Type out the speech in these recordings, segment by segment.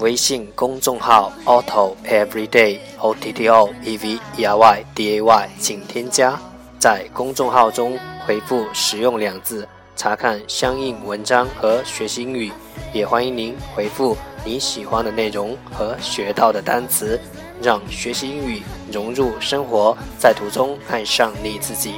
微信公众号 a u t o Everyday O T T O E V E R Y D A Y，请添加。在公众号中回复“使用”两字，查看相应文章和学习英语。也欢迎您回复你喜欢的内容和学到的单词，让学习英语融入生活，在途中爱上你自己。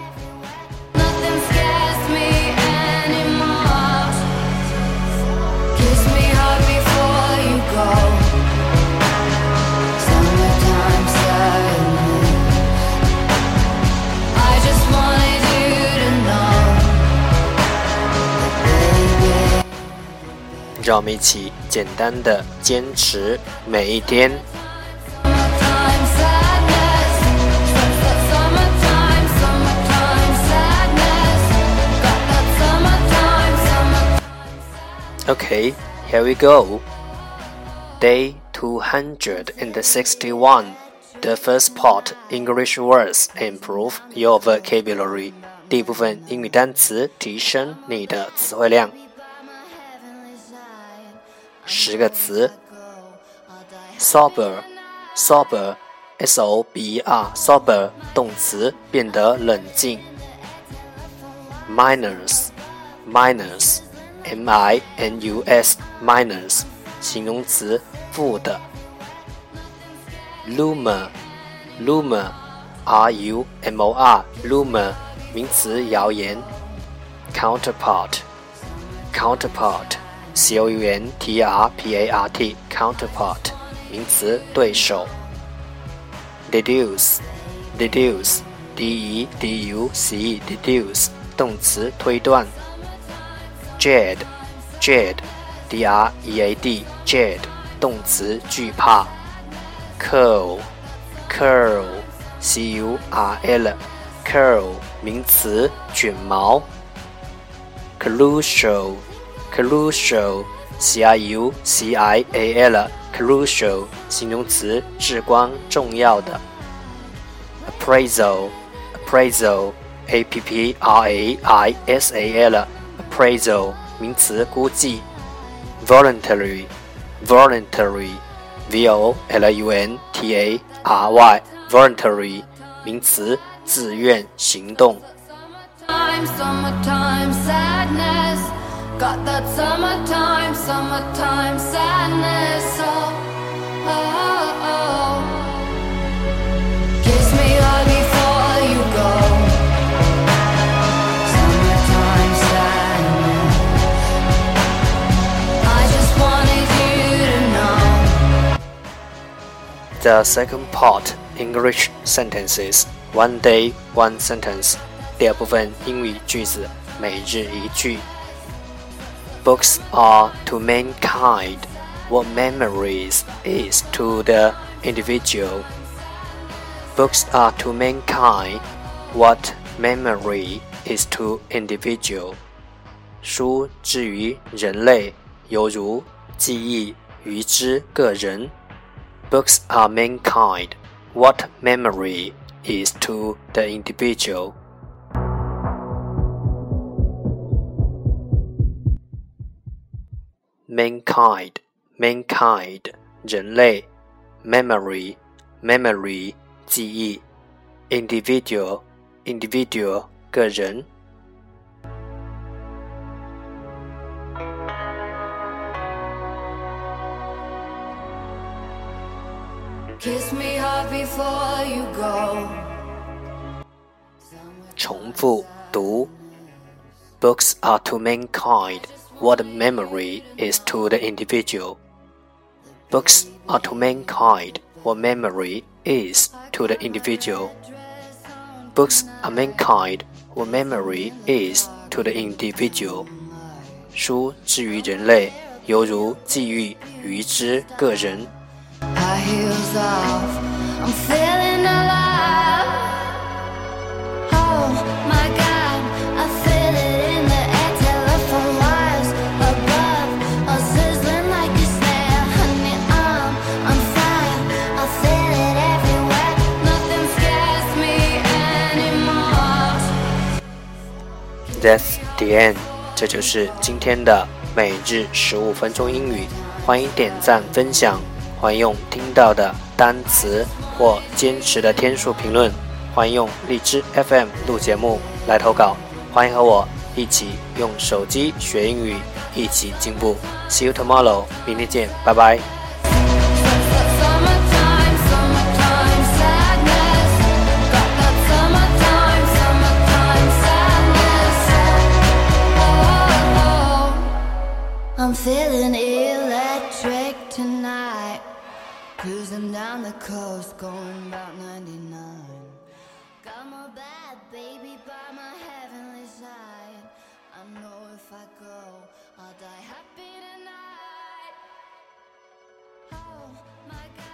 让我们一起简单的坚持每一天。Okay, here we go. Day 261. The first part English words improve your vocabulary. 第一部分英语单词提升你的词汇量。十个词：sober，sober，S-O-B-E-R，sober，动词，变得冷静；minus，minus，M-I-N-U-S，minus，形容词，负的 l u m a r u m a r r u m o r l u m a r 名词，谣言；counterpart，counterpart。counterpart，R R P A T t c o u n 名词，对手。deduce，deduce，d e d u c，deduce，E 动词，推断。jade，jade，d r e a d，jade，动词，惧怕。curl，curl，c u r l，curl，名词，卷毛。crucial。crucial, c r u c i a l, crucial, 形容词，至关重要的。appraisal, appraisal, a p p r a i s a l, appraisal, 名词，估计。voluntary, voluntary, v o l u n t a r y, voluntary, 名词，自愿行动。Summertime, summertime sadness. Got that summertime, summertime sadness. Oh, oh, oh. Kiss me before you go. Summertime sadness. I just wanted you to know. The second part English sentences. One day, one sentence. 第二部分英语句子，每日一句。books are to mankind what memories is to the individual. Books are to mankind what memory is to individual. 书之于人类，犹如记忆于之个人。Books are mankind what memory is to the individual. mankind, mankind 人类，memory, memory 记忆，individual, individual 个人。Kiss me hard before you go. 重复读。Books are to mankind what memory is to the individual. Books are to mankind what memory is to the individual. Books are mankind what memory is to the individual. end，这就是今天的每日十五分钟英语。欢迎点赞、分享，欢迎用听到的单词或坚持的天数评论，欢迎用荔枝 FM 录节目来投稿，欢迎和我一起用手机学英语，一起进步。See you tomorrow，明天见，拜拜。feeling electric tonight. Cruising down the coast, going about 99. Got my bad baby by my heavenly side. I know if I go, I'll die happy tonight. Oh my god.